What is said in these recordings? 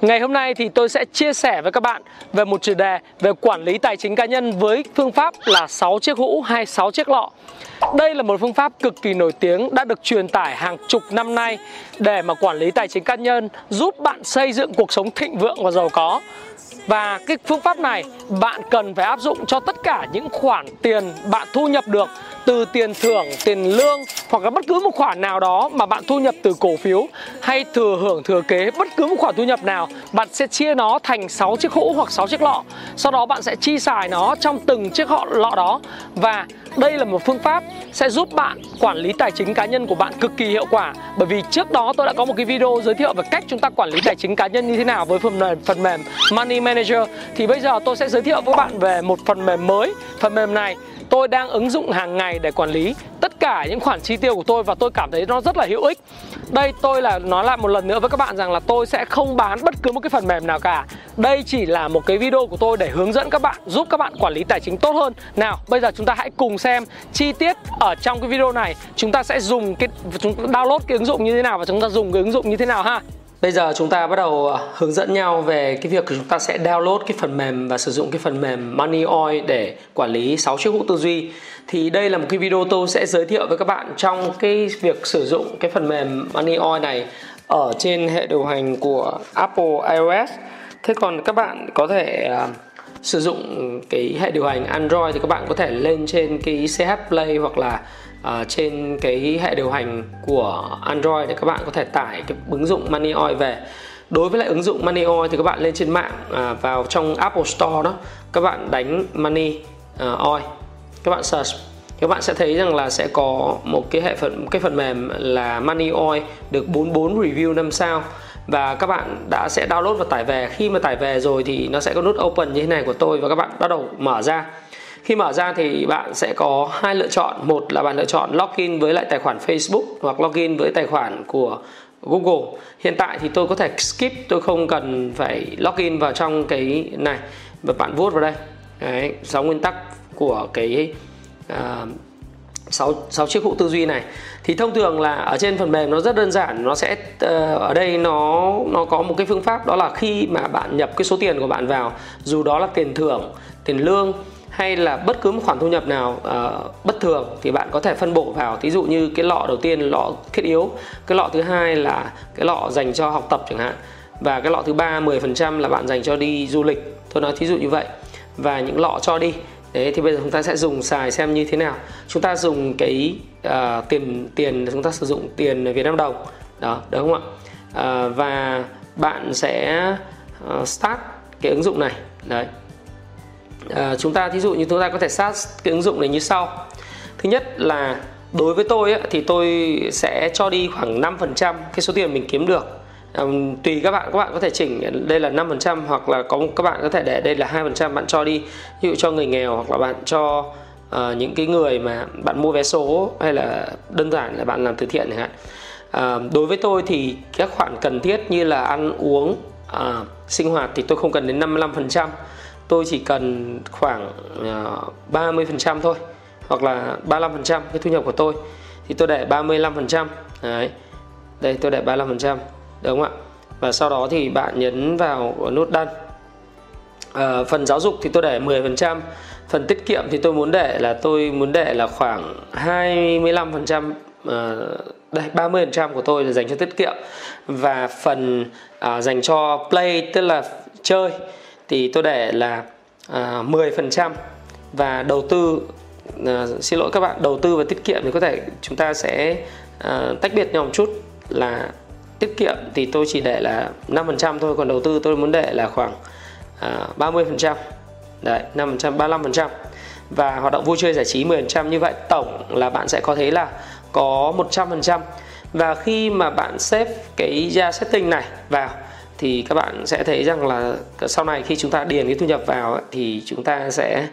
Ngày hôm nay thì tôi sẽ chia sẻ với các bạn về một chủ đề về quản lý tài chính cá nhân với phương pháp là 6 chiếc hũ hay 6 chiếc lọ. Đây là một phương pháp cực kỳ nổi tiếng đã được truyền tải hàng chục năm nay để mà quản lý tài chính cá nhân, giúp bạn xây dựng cuộc sống thịnh vượng và giàu có. Và cái phương pháp này bạn cần phải áp dụng cho tất cả những khoản tiền bạn thu nhập được từ tiền thưởng, tiền lương hoặc là bất cứ một khoản nào đó mà bạn thu nhập từ cổ phiếu hay thừa hưởng thừa kế bất cứ một khoản thu nhập nào, bạn sẽ chia nó thành 6 chiếc hũ hoặc 6 chiếc lọ. Sau đó bạn sẽ chi xài nó trong từng chiếc họ lọ đó. Và đây là một phương pháp sẽ giúp bạn quản lý tài chính cá nhân của bạn cực kỳ hiệu quả. Bởi vì trước đó tôi đã có một cái video giới thiệu về cách chúng ta quản lý tài chính cá nhân như thế nào với phần mềm phần mềm Money Manager. Thì bây giờ tôi sẽ giới thiệu với bạn về một phần mềm mới. Phần mềm này tôi đang ứng dụng hàng ngày để quản lý tất cả những khoản chi tiêu của tôi và tôi cảm thấy nó rất là hữu ích. Đây, tôi là, nói lại một lần nữa với các bạn rằng là tôi sẽ không bán bất cứ một cái phần mềm nào cả. Đây chỉ là một cái video của tôi để hướng dẫn các bạn, giúp các bạn quản lý tài chính tốt hơn. Nào, bây giờ chúng ta hãy cùng xem chi tiết ở trong cái video này. Chúng ta sẽ dùng cái, chúng, download cái ứng dụng như thế nào và chúng ta dùng cái ứng dụng như thế nào ha. Bây giờ chúng ta bắt đầu à, hướng dẫn nhau về cái việc chúng ta sẽ download cái phần mềm và sử dụng cái phần mềm Money Oil để quản lý 6 chiếc hũ tư duy. Thì đây là một cái video tôi sẽ giới thiệu với các bạn trong cái việc sử dụng cái phần mềm Money Oil này ở trên hệ điều hành của Apple iOS. Thế còn các bạn có thể à, sử dụng cái hệ điều hành Android thì các bạn có thể lên trên cái CH Play hoặc là à, trên cái hệ điều hành của Android để các bạn có thể tải cái ứng dụng MoneyOil về. Đối với lại ứng dụng MoneyOil thì các bạn lên trên mạng à, vào trong Apple Store đó các bạn đánh Money uh, các bạn search. Các bạn sẽ thấy rằng là sẽ có một cái hệ phần một cái phần mềm là MoneyOil được 44 review 5 sao. Và các bạn đã sẽ download và tải về. Khi mà tải về rồi thì nó sẽ có nút open như thế này của tôi và các bạn bắt đầu mở ra khi mở ra thì bạn sẽ có hai lựa chọn. Một là bạn lựa chọn login với lại tài khoản Facebook hoặc login với tài khoản của Google. Hiện tại thì tôi có thể skip tôi không cần phải login vào trong cái này. Và bạn vuốt vào đây. Đấy, 6 nguyên tắc của cái uh, 6, 6 chiếc hũ tư duy này. Thì thông thường là ở trên phần mềm nó rất đơn giản. Nó sẽ uh, ở đây nó nó có một cái phương pháp đó là khi mà bạn nhập cái số tiền của bạn vào dù đó là tiền thưởng tiền lương hay là bất cứ một khoản thu nhập nào uh, bất thường thì bạn có thể phân bổ vào thí dụ như cái lọ đầu tiên lọ thiết yếu cái lọ thứ hai là cái lọ dành cho học tập chẳng hạn và cái lọ thứ ba 10% là bạn dành cho đi du lịch tôi nói thí dụ như vậy và những lọ cho đi Đấy thì bây giờ chúng ta sẽ dùng xài xem như thế nào. Chúng ta dùng cái uh, tiền tiền chúng ta sử dụng tiền Việt Nam đồng. Đó, đúng không ạ? Uh, và bạn sẽ uh, start cái ứng dụng này. Đấy à, chúng ta thí dụ như chúng ta có thể sát cái ứng dụng này như sau. Thứ nhất là đối với tôi ấy, thì tôi sẽ cho đi khoảng 5% cái số tiền mình kiếm được. À, tùy các bạn các bạn có thể chỉnh đây là 5% hoặc là có các bạn có thể để đây là 2% bạn cho đi. Ví dụ cho người nghèo hoặc là bạn cho uh, những cái người mà bạn mua vé số hay là đơn giản là bạn làm từ thiện chẳng hạn. Uh, đối với tôi thì các khoản cần thiết như là ăn uống uh, sinh hoạt thì tôi không cần đến 55% tôi chỉ cần khoảng ờ, uh, 30% thôi hoặc là 35% cái thu nhập của tôi. Thì tôi để 35% đấy. Đây tôi để 35% đúng không ạ? Và sau đó thì bạn nhấn vào nút đăng. À, phần giáo dục thì tôi để 10% phần tiết kiệm thì tôi muốn để là tôi muốn để là khoảng 25% à, ờ, đây 30% của tôi là dành cho tiết kiệm. Và phần à, dành cho play tức là chơi thì tôi để là à, 10% và đầu tư à, xin lỗi các bạn đầu tư và tiết kiệm thì có thể chúng ta sẽ à, tách biệt nhau một chút là tiết kiệm thì tôi chỉ để là 5% thôi còn đầu tư tôi muốn để là khoảng à, 30% đấy 5% 35% và hoạt động vui chơi giải trí 10% như vậy tổng là bạn sẽ có thấy là có 100% và khi mà bạn xếp cái ra setting này vào thì các bạn sẽ thấy rằng là sau này khi chúng ta điền cái thu nhập vào thì chúng ta sẽ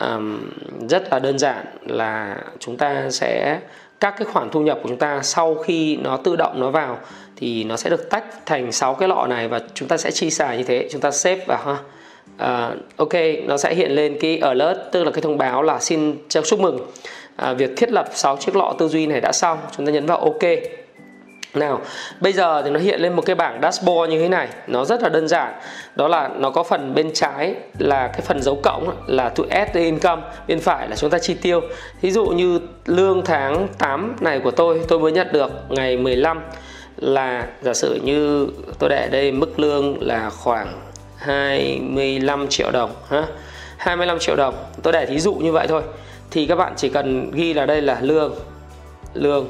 um, rất là đơn giản là chúng ta sẽ các cái khoản thu nhập của chúng ta sau khi nó tự động nó vào thì nó sẽ được tách thành 6 cái lọ này và chúng ta sẽ chi xài như thế chúng ta xếp vào ha. Uh, ok nó sẽ hiện lên cái alert tức là cái thông báo là xin chúc mừng. Uh, việc thiết lập 6 chiếc lọ tư duy này đã xong chúng ta nhấn vào ok nào, bây giờ thì nó hiện lên một cái bảng dashboard như thế này. Nó rất là đơn giản. Đó là nó có phần bên trái là cái phần dấu cộng là to add the income. Bên phải là chúng ta chi tiêu. Ví dụ như lương tháng 8 này của tôi Tôi mới nhận được ngày 15 Là giả sử như tôi để đây mức lương là khoảng 25 triệu đồng ha. 25 triệu đồng. Tôi để thí dụ như vậy thôi. Thì các bạn chỉ cần ghi là đây là lương Lương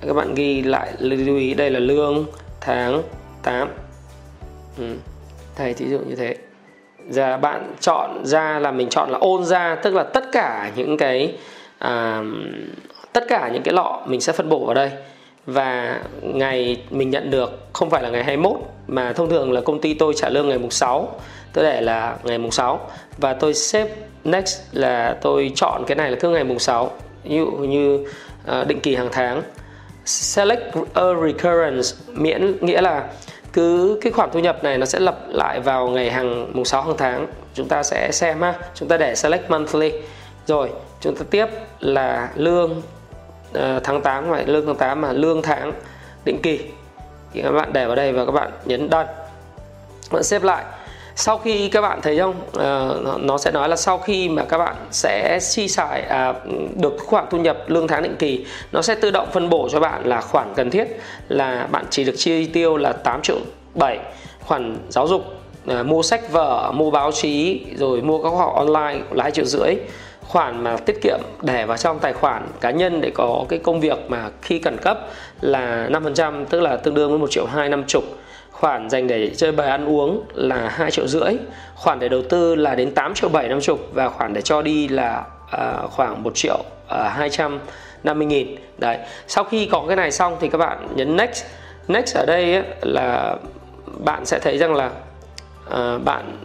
các bạn ghi lại lưu ý đây là lương tháng 8 ừ. thầy thí dụ như thế. Giờ bạn chọn ra là mình chọn là ôn ra tức là tất cả những cái à, tất cả những cái lọ mình sẽ phân bổ vào đây. Và ngày mình nhận được không phải là ngày 21 mà thông thường là công ty tôi trả lương ngày mùng 6 tôi để là ngày mùng 6 và tôi xếp next là tôi chọn cái này là cứ ngày mùng 6 ví dụ như à, định kỳ hàng tháng select a recurrence miễn nghĩa là cứ cái khoản thu nhập này nó sẽ lập lại vào ngày hàng mùng 6 hàng tháng. Chúng ta sẽ xem ha. Chúng ta để select monthly. Rồi chúng ta tiếp là lương uh, tháng 8 vậy lương tháng 8 mà lương tháng định kỳ. Thì các bạn để vào đây và các bạn nhấn done. Các bạn xếp lại sau khi các bạn thấy không? Uh, nó sẽ nói là sau khi mà các bạn sẽ chi xài à, được khoản thu nhập lương tháng định kỳ nó sẽ tự động phân bổ cho bạn là khoản cần thiết là bạn chỉ được chi tiêu là 8 triệu 7 khoản giáo dục à, mua sách vở mua báo chí rồi mua các học online là 2 triệu rưỡi. Khoản mà tiết kiệm để vào trong tài khoản cá nhân để có cái công việc mà khi cần cấp là 5% tức là tương đương với 1 triệu 2 năm chục khoản dành để chơi bời ăn uống là 2 triệu rưỡi khoản để đầu tư là đến 8 triệu 7 năm chục và khoản để cho đi là uh, khoảng 1 triệu à, uh, 250 nghìn. Đấy sau khi có cái này xong thì các bạn nhấn next. Next ở đây ấy, là bạn sẽ thấy rằng là uh, bạn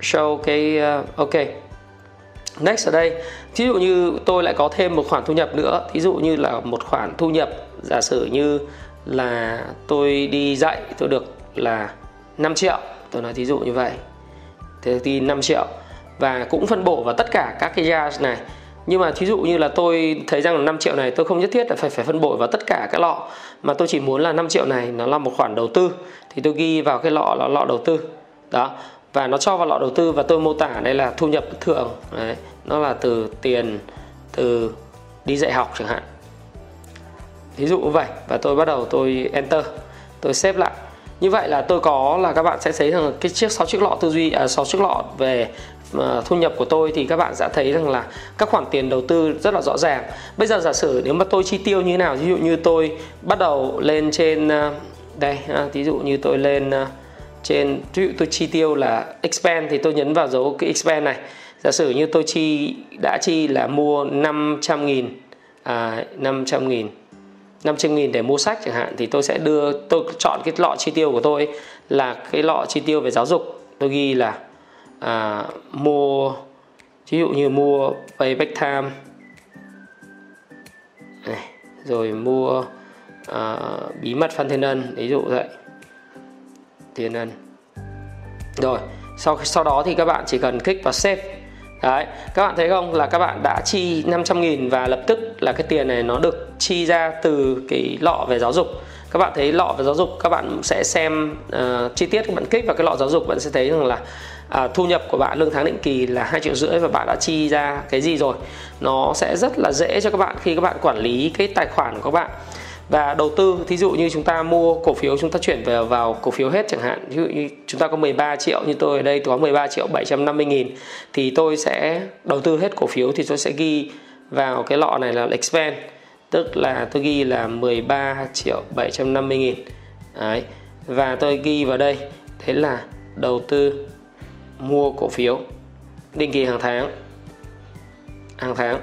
show cái uh, ok. Next ở đây ví dụ như tôi lại có thêm một khoản thu nhập nữa ví dụ như là một khoản thu nhập giả sử như là tôi đi dạy tôi được là 5 triệu. Tôi nói thí dụ như vậy. Thế thì 5 triệu. Và cũng phân bổ vào tất cả các cái jars này. Nhưng mà thí dụ như là tôi thấy rằng 5 triệu này tôi không nhất thiết là phải phải phân bổ vào tất cả các lọ. Mà tôi chỉ muốn là 5 triệu này nó là một khoản đầu tư. Thì tôi ghi vào cái lọ là lọ đầu tư. Đó. Và nó cho vào lọ đầu tư và tôi mô tả đây là thu nhập thường. Đấy. Nó là từ tiền, từ đi dạy học chẳng hạn. Thí dụ như vậy. Và tôi bắt đầu tôi enter. Tôi xếp lại như vậy là tôi có là các bạn sẽ thấy rằng cái chiếc sáu chiếc lọ tư duy à, chiếc lọ về uh, thu nhập của tôi thì các bạn sẽ thấy rằng là các khoản tiền đầu tư rất là rõ ràng. Bây giờ giả sử nếu mà tôi chi tiêu như thế nào ví dụ như tôi bắt đầu lên trên uh, đây à, uh, ví dụ như tôi lên uh, trên ví dụ tôi chi tiêu là expand thì tôi nhấn vào dấu cái expand này. Giả sử như tôi chi đã chi là mua 500 nghìn à, 500 nghìn 500 nghìn để mua sách chẳng hạn thì tôi sẽ đưa tôi chọn cái lọ chi tiêu của tôi là cái lọ chi tiêu về giáo dục. Tôi ghi là à, mua ví dụ như mua payback time này, rồi mua à, bí mật phan thiên ân ví dụ vậy. Thiên ân. Rồi sau sau đó thì các bạn chỉ cần kích vào save. Đấy, các bạn thấy không? Là các bạn đã chi 500 nghìn và lập tức là cái tiền này nó được chi ra từ cái lọ về giáo dục. Các bạn thấy lọ về giáo dục các bạn sẽ xem uh, chi tiết các bạn kích vào cái lọ giáo dục bạn sẽ thấy rằng là à, thu nhập của bạn lương tháng định kỳ là hai triệu rưỡi và bạn đã chi ra cái gì rồi. Nó sẽ rất là dễ cho các bạn khi các bạn quản lý cái tài khoản của các bạn và đầu tư, thí dụ như chúng ta mua cổ phiếu, chúng ta chuyển về vào cổ phiếu hết chẳng hạn. Ví dụ như chúng ta có 13 triệu như tôi ở đây, tôi có 13 triệu 750 nghìn, thì tôi sẽ đầu tư hết cổ phiếu thì tôi sẽ ghi vào cái lọ này là expand. Tức là tôi ghi là 13 triệu 750 nghìn. Đấy. và tôi ghi vào đây. Thế là đầu tư, mua cổ phiếu, định kỳ hàng tháng. Hàng tháng.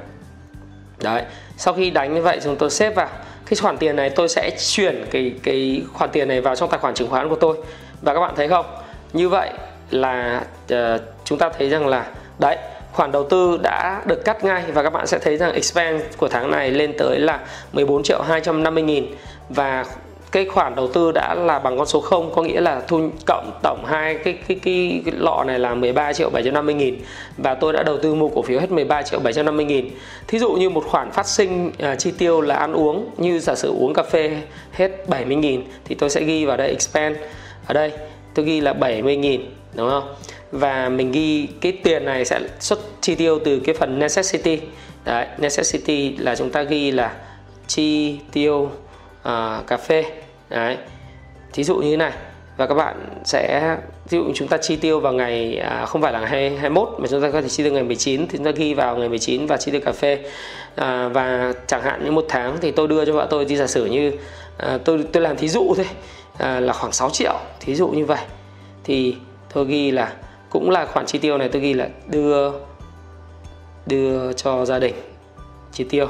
Đấy. Sau khi đánh như vậy, chúng tôi xếp vào cái khoản tiền này tôi sẽ chuyển cái cái khoản tiền này vào trong tài khoản chứng khoán của tôi. Và các bạn thấy không? Như vậy là uh, chúng ta thấy rằng là đấy khoản đầu tư đã được cắt ngay và các bạn sẽ thấy rằng expense của tháng này lên tới là 14 triệu 250 nghìn. Và cái khoản đầu tư đã là bằng con số 0 có nghĩa là thu cộng tổng hai cái cái cái, cái lọ này là 13 triệu 750 nghìn và tôi đã đầu tư mua cổ phiếu hết 13 triệu 750 nghìn. Thí dụ như một khoản phát sinh à, chi tiêu là ăn uống như giả sử uống cà phê hết 70 nghìn thì tôi sẽ ghi vào đây expand. Ở đây tôi ghi là 70 nghìn đúng không? Và mình ghi cái tiền này sẽ xuất chi tiêu từ cái phần necessity. Đấy necessity là chúng ta ghi là chi tiêu uh, cà phê đấy. Thí dụ như thế này và các bạn sẽ ví dụ chúng ta chi tiêu vào ngày à, không phải là ngày 21 mà chúng ta có thể chi tiêu ngày 19 thì chúng ta ghi vào ngày 19 và chi tiêu cà phê. À, và chẳng hạn như một tháng thì tôi đưa cho vợ tôi đi giả sử như à, tôi tôi làm thí dụ thôi à, là khoảng 6 triệu thí dụ như vậy. Thì tôi ghi là cũng là khoản chi tiêu này tôi ghi là đưa đưa cho gia đình chi tiêu.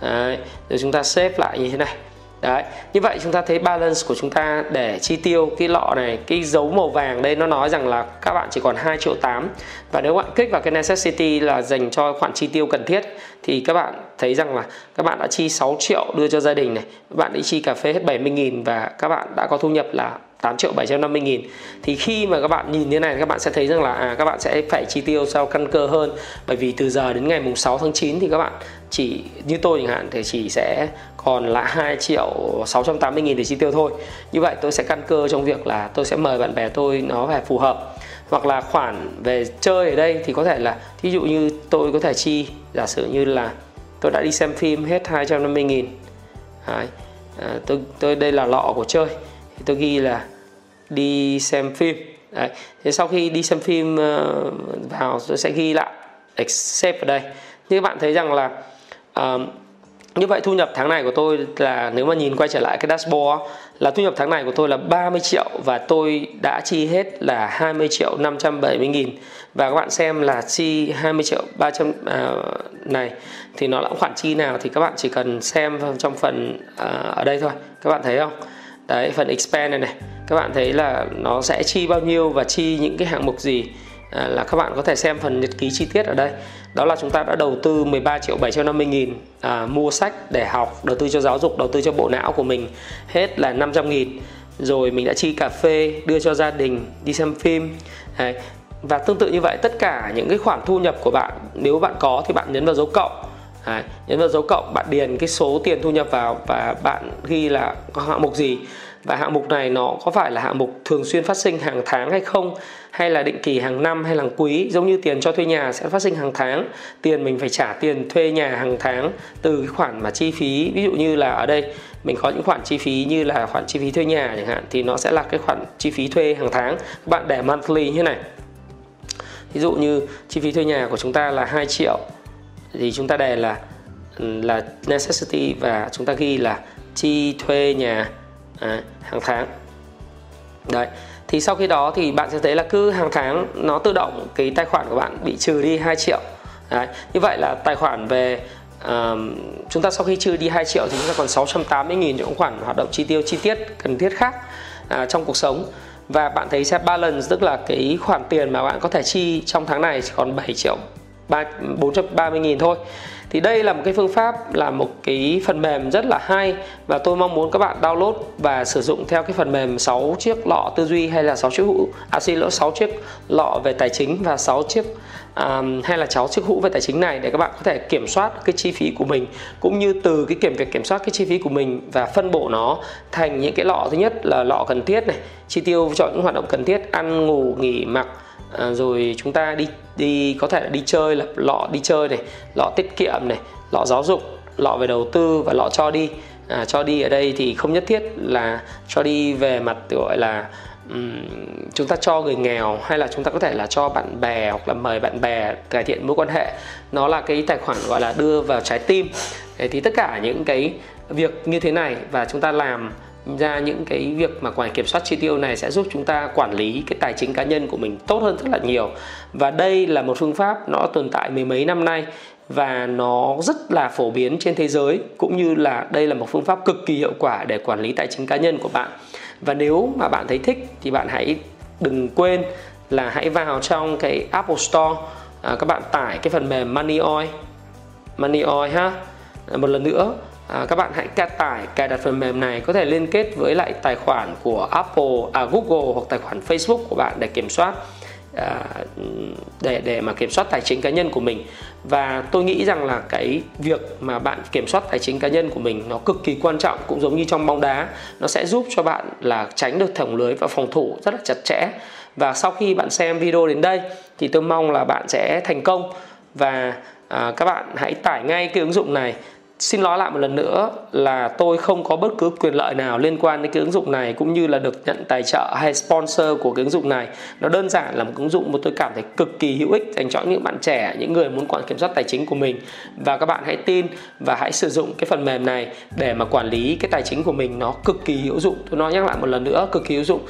Đấy, rồi chúng ta xếp lại như thế này. Đấy, như vậy chúng ta thấy balance của chúng ta để chi tiêu cái lọ này, cái dấu màu vàng đây nó nói rằng là các bạn chỉ còn 2 triệu 8 và nếu bạn kích vào cái necessity là dành cho khoản chi tiêu cần thiết thì các bạn thấy rằng là các bạn đã chi 6 triệu đưa cho gia đình này, bạn đi chi cà phê hết 70 nghìn và các bạn đã có thu nhập là 8 triệu 750 nghìn. Thì khi mà các bạn nhìn thế này các bạn sẽ thấy rằng là à, các bạn sẽ phải chi tiêu sao căn cơ hơn. Bởi vì từ giờ đến ngày mùng 6 tháng 9 thì các bạn chỉ như tôi chẳng hạn thì chỉ sẽ còn là 2 triệu 680 nghìn để chi tiêu thôi như vậy tôi sẽ căn cơ trong việc là tôi sẽ mời bạn bè tôi nó phải phù hợp hoặc là khoản về chơi ở đây thì có thể là thí dụ như tôi có thể chi giả sử như là tôi đã đi xem phim hết 250 nghìn Đấy. À, tôi tôi đây là lọ của chơi thì tôi ghi là đi xem phim Đấy. thế sau khi đi xem phim ờ, vào tôi sẽ ghi lại accept ở đây như các bạn thấy rằng là um, như vậy thu nhập tháng này của tôi là nếu mà nhìn quay trở lại cái dashboard là thu nhập tháng này của tôi là 30 triệu và tôi đã chi hết là 20 triệu 570 nghìn. Và các bạn xem là chi 20 triệu 300 à, này thì nó là khoản chi nào thì các bạn chỉ cần xem trong phần à, ở đây thôi. Các bạn thấy không? Đấy phần expand này này. Các bạn thấy là nó sẽ chi bao nhiêu và chi những cái hạng mục gì. À, là các bạn có thể xem phần nhật ký chi tiết ở đây. Đó là chúng ta đã đầu tư 13 triệu 750 nghìn à, mua sách để học đầu tư cho giáo dục đầu tư cho bộ não của mình. Hết là 500 nghìn. Rồi mình đã chi cà phê đưa cho gia đình đi xem phim. Đấy. và tương tự như vậy tất cả những cái khoản thu nhập của bạn nếu bạn có thì bạn nhấn vào dấu cộng. Đấy, nhấn vào dấu cộng bạn điền cái số tiền thu nhập vào và bạn ghi là có hạng mục gì và hạng mục này nó có phải là hạng mục thường xuyên phát sinh hàng tháng hay không? Hay là định kỳ hàng năm hay là hàng quý? Giống như tiền cho thuê nhà sẽ phát sinh hàng tháng, tiền mình phải trả tiền thuê nhà hàng tháng từ cái khoản mà chi phí. Ví dụ như là ở đây, mình có những khoản chi phí như là khoản chi phí thuê nhà chẳng hạn, thì nó sẽ là cái khoản chi phí thuê hàng tháng. Các bạn để monthly như thế này. Ví dụ như chi phí thuê nhà của chúng ta là 2 triệu, thì chúng ta đề là là necessity và chúng ta ghi là chi thuê nhà à, hàng tháng. Đấy thì sau khi đó thì bạn sẽ thấy là cứ hàng tháng nó tự động cái tài khoản của bạn bị trừ đi 2 triệu. Đấy như vậy là tài khoản về um, chúng ta sau khi trừ đi 2 triệu thì chúng ta còn 680 000 những khoản hoạt động chi tiêu chi tiết cần thiết khác uh, trong cuộc sống. Và bạn thấy sẽ balance tức là cái khoản tiền mà bạn có thể chi trong tháng này chỉ còn 7 triệu 3, 430 nghìn thôi thì đây là một cái phương pháp là một cái phần mềm rất là hay và tôi mong muốn các bạn download và sử dụng theo cái phần mềm 6 chiếc lọ tư duy hay là 6 chiếc hũ à xin lỗi 6 chiếc lọ về tài chính và 6 chiếc um, hay là 6 chiếc hũ về tài chính này để các bạn có thể kiểm soát cái chi phí của mình cũng như từ cái kiểm việc kiểm soát cái chi phí của mình và phân bổ nó thành những cái lọ. Thứ nhất là lọ cần thiết này chi tiêu cho những hoạt động cần thiết ăn ngủ nghỉ mặc à, rồi chúng ta đi đi có thể là đi chơi là lọ đi chơi này lọ tiết kiệm này lọ giáo dục lọ về đầu tư và lọ cho đi. À, cho đi ở đây thì không nhất thiết là cho đi về mặt gọi là um, chúng ta cho người nghèo hay là chúng ta có thể là cho bạn bè hoặc là mời bạn bè cải thiện mối quan hệ. Nó là cái tài khoản gọi là đưa vào trái tim. Thì tất cả những cái việc như thế này và chúng ta làm ra những cái việc mà quản kiểm soát chi tiêu này sẽ giúp chúng ta quản lý cái tài chính cá nhân của mình tốt hơn rất là nhiều. Và đây là một phương pháp nó tồn tại mười mấy năm nay và nó rất là phổ biến trên thế giới cũng như là đây là một phương pháp cực kỳ hiệu quả để quản lý tài chính cá nhân của bạn. Và nếu mà bạn thấy thích thì bạn hãy đừng quên là hãy vào trong cái Apple Store à, các bạn tải cái phần mềm Money Oil Money Oil ha. Một lần nữa à, các bạn hãy cài tải cài đặt phần mềm này có thể liên kết với lại tài khoản của Apple à Google hoặc tài khoản Facebook của bạn để kiểm soát à, để để mà kiểm soát tài chính cá nhân của mình. Và tôi nghĩ rằng là cái việc mà bạn kiểm soát tài chính cá nhân của mình nó cực kỳ quan trọng cũng giống như trong bóng đá. Nó sẽ giúp cho bạn là tránh được thủng lưới và phòng thủ rất là chặt chẽ. Và sau khi bạn xem video đến đây thì tôi mong là bạn sẽ thành công. Và à, các bạn hãy tải ngay cái ứng dụng này Xin nói lại một lần nữa là tôi không có bất cứ quyền lợi nào liên quan đến cái ứng dụng này cũng như là được nhận tài trợ hay sponsor của cái ứng dụng này. Nó đơn giản là một ứng dụng mà tôi cảm thấy cực kỳ hữu ích dành cho những bạn trẻ, những người muốn quản kiểm soát tài chính của mình và các bạn hãy tin và hãy sử dụng cái phần mềm này để mà quản lý cái tài chính của mình nó cực kỳ hữu dụng. Tôi nói nhắc lại một lần nữa cực kỳ hữu dụng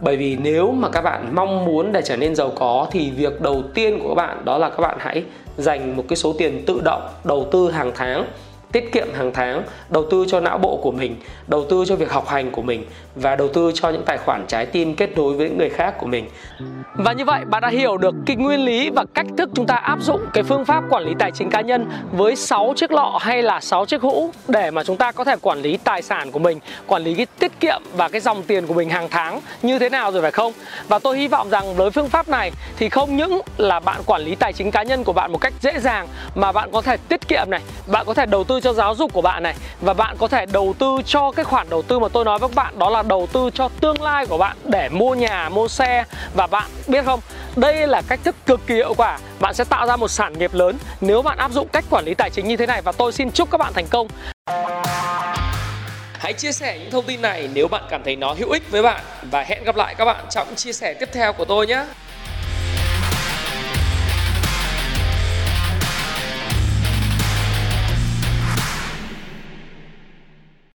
bởi vì nếu mà các bạn mong muốn để trở nên giàu có thì việc đầu tiên của các bạn đó là các bạn hãy dành một cái số tiền tự động đầu tư hàng tháng tiết kiệm hàng tháng, đầu tư cho não bộ của mình, đầu tư cho việc học hành của mình và đầu tư cho những tài khoản trái tim kết nối với người khác của mình. Và như vậy, bạn đã hiểu được cái nguyên lý và cách thức chúng ta áp dụng cái phương pháp quản lý tài chính cá nhân với 6 chiếc lọ hay là 6 chiếc hũ để mà chúng ta có thể quản lý tài sản của mình, quản lý cái tiết kiệm và cái dòng tiền của mình hàng tháng như thế nào rồi phải không? Và tôi hy vọng rằng với phương pháp này thì không những là bạn quản lý tài chính cá nhân của bạn một cách dễ dàng mà bạn có thể tiết kiệm này, bạn có thể đầu tư tư cho giáo dục của bạn này. Và bạn có thể đầu tư cho cái khoản đầu tư mà tôi nói với các bạn, đó là đầu tư cho tương lai của bạn để mua nhà, mua xe. Và bạn biết không, đây là cách thức cực kỳ hiệu quả. Bạn sẽ tạo ra một sản nghiệp lớn nếu bạn áp dụng cách quản lý tài chính như thế này. Và tôi xin chúc các bạn thành công. Hãy chia sẻ những thông tin này nếu bạn cảm thấy nó hữu ích với bạn. Và hẹn gặp lại các bạn trong chia sẻ tiếp theo của tôi nhé.